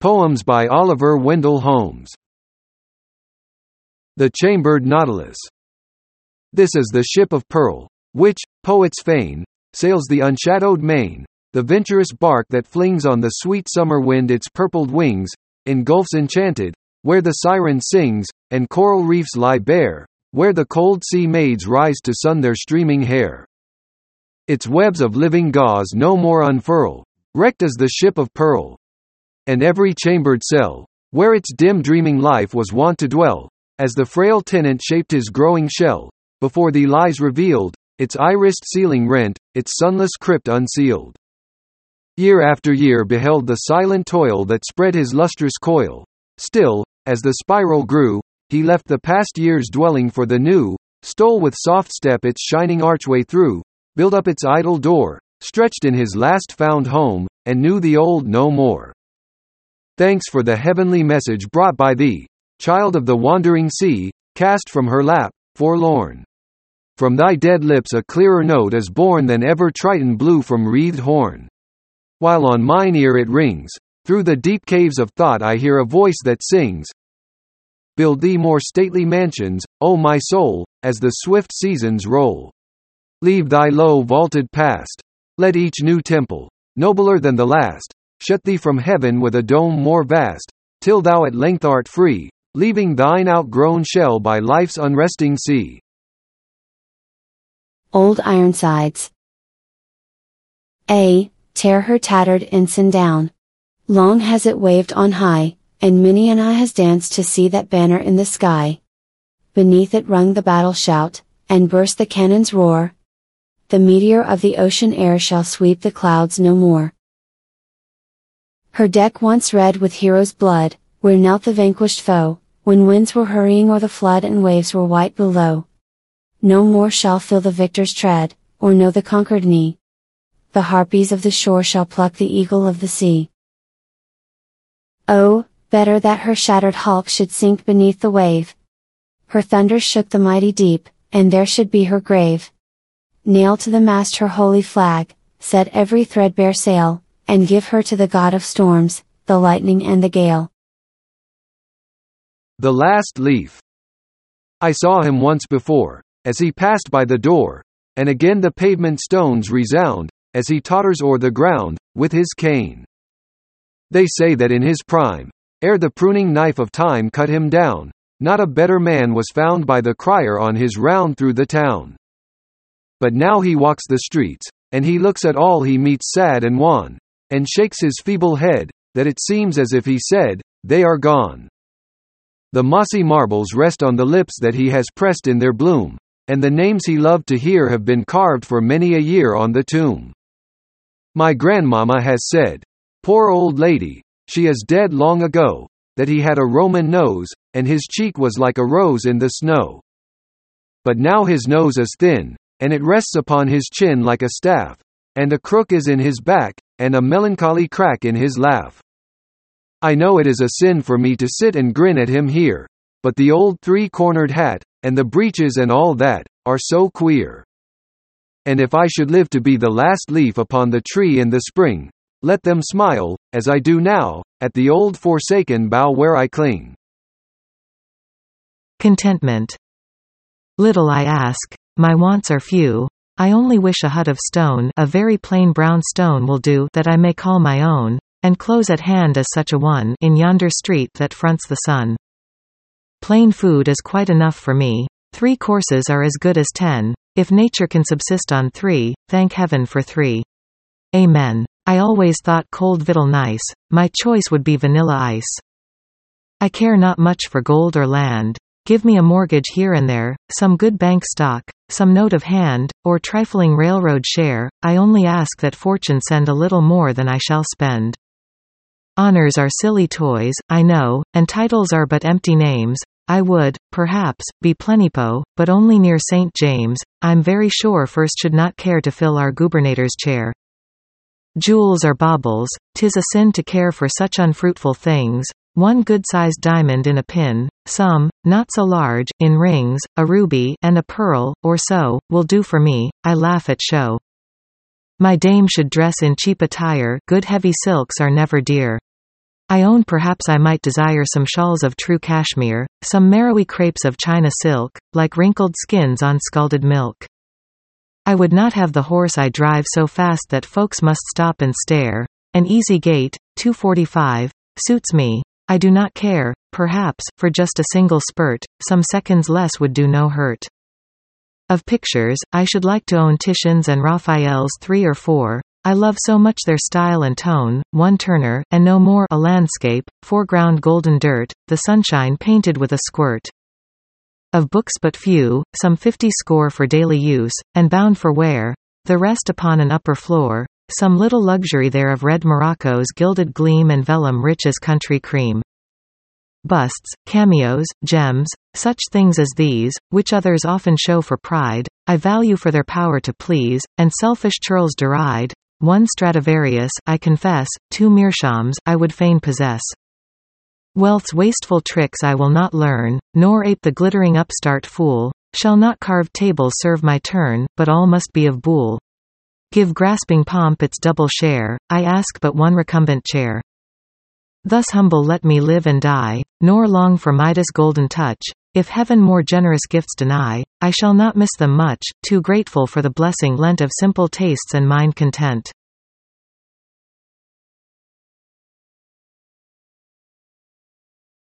Poems by Oliver Wendell Holmes. The Chambered Nautilus. This is the ship of pearl, which, poets feign, sails the unshadowed main, the venturous bark that flings on the sweet summer wind its purpled wings, in gulfs enchanted, where the siren sings, and coral reefs lie bare, where the cold sea maids rise to sun their streaming hair. Its webs of living gauze no more unfurl, wrecked as the ship of pearl. And every chambered cell, where its dim dreaming life was wont to dwell, as the frail tenant shaped his growing shell, before thee lies revealed, its irised ceiling rent, its sunless crypt unsealed. Year after year beheld the silent toil that spread his lustrous coil. Still, as the spiral grew, he left the past year's dwelling for the new, stole with soft step its shining archway through, built up its idle door, stretched in his last found home, and knew the old no more. Thanks for the heavenly message brought by thee, child of the wandering sea, cast from her lap, forlorn. From thy dead lips a clearer note is born than ever Triton blew from wreathed horn. While on mine ear it rings, through the deep caves of thought I hear a voice that sings, Build thee more stately mansions, O my soul, as the swift seasons roll. Leave thy low vaulted past. Let each new temple, nobler than the last, shut thee from heaven with a dome more vast, till thou at length art free, leaving thine outgrown shell by life's unresting sea. Old Ironsides A. Tear her tattered ensign down. Long has it waved on high, and many an eye has danced to see that banner in the sky. Beneath it rung the battle shout, and burst the cannon's roar. The meteor of the ocean air shall sweep the clouds no more. Her deck once red with heroes' blood, where knelt the vanquished foe, when winds were hurrying o'er the flood and waves were white below. No more shall feel the victor's tread, or know the conquered knee. The harpies of the shore shall pluck the eagle of the sea. Oh, better that her shattered hulk should sink beneath the wave. Her thunders shook the mighty deep, and there should be her grave. Nail to the mast her holy flag, set every threadbare sail, and give her to the god of storms, the lightning and the gale. The last leaf. I saw him once before, as he passed by the door, and again the pavement stones resound, as he totters o'er the ground, with his cane. They say that in his prime, Ere the pruning knife of time cut him down, not a better man was found by the crier on his round through the town. But now he walks the streets, and he looks at all he meets sad and wan, and shakes his feeble head, that it seems as if he said, They are gone. The mossy marbles rest on the lips that he has pressed in their bloom, and the names he loved to hear have been carved for many a year on the tomb. My grandmamma has said, Poor old lady, she is dead long ago, that he had a Roman nose, and his cheek was like a rose in the snow. But now his nose is thin, and it rests upon his chin like a staff, and a crook is in his back, and a melancholy crack in his laugh. I know it is a sin for me to sit and grin at him here, but the old three-cornered hat, and the breeches and all that, are so queer. And if I should live to be the last leaf upon the tree in the spring, let them smile, as I do now, at the old forsaken bough where I cling. Contentment. Little I ask, my wants are few, I only wish a hut of stone a very plain brown stone will do that I may call my own, and close at hand as such a one in yonder street that fronts the sun. Plain food is quite enough for me, three courses are as good as ten, if nature can subsist on three, thank heaven for three. Amen. I always thought cold victual nice, my choice would be vanilla ice. I care not much for gold or land. Give me a mortgage here and there, some good bank stock, some note of hand, or trifling railroad share, I only ask that fortune send a little more than I shall spend. Honors are silly toys, I know, and titles are but empty names. I would, perhaps, be plenipo, but only near St. James. I'm very sure first should not care to fill our gubernator's chair. Jewels are baubles, tis a sin to care for such unfruitful things. One good-sized diamond in a pin, some, not so large, in rings, a ruby, and a pearl, or so, will do for me, I laugh at show. My dame should dress in cheap attire, good heavy silks are never dear. I own perhaps I might desire some shawls of true cashmere, some marrowy crepes of China silk, like wrinkled skins on scalded milk. I would not have the horse I drive so fast that folks must stop and stare. An easy gait, 245, suits me. I do not care, perhaps, for just a single spurt, some seconds less would do no hurt. Of pictures, I should like to own Titian's and Raphael's three or four. I love so much their style and tone, one Turner, and no more a landscape, foreground golden dirt, the sunshine painted with a squirt. Of books but few, some fifty score for daily use, and bound for wear, the rest upon an upper floor, some little luxury there of red Morocco's gilded gleam and vellum rich as country cream busts, cameos, gems, such things as these, which others often show for pride, I value for their power to please, and selfish churls deride. One Stradivarius, I confess, two meerschaums, I would fain possess. Wealth's wasteful tricks I will not learn, nor ape the glittering upstart fool, shall not carved tables serve my turn, but all must be of buhl. Give grasping pomp its double share, I ask but one recumbent chair. Thus humble let me live and die, nor long for Midas' golden touch. If heaven more generous gifts deny, I shall not miss them much, too grateful for the blessing lent of simple tastes and mind content.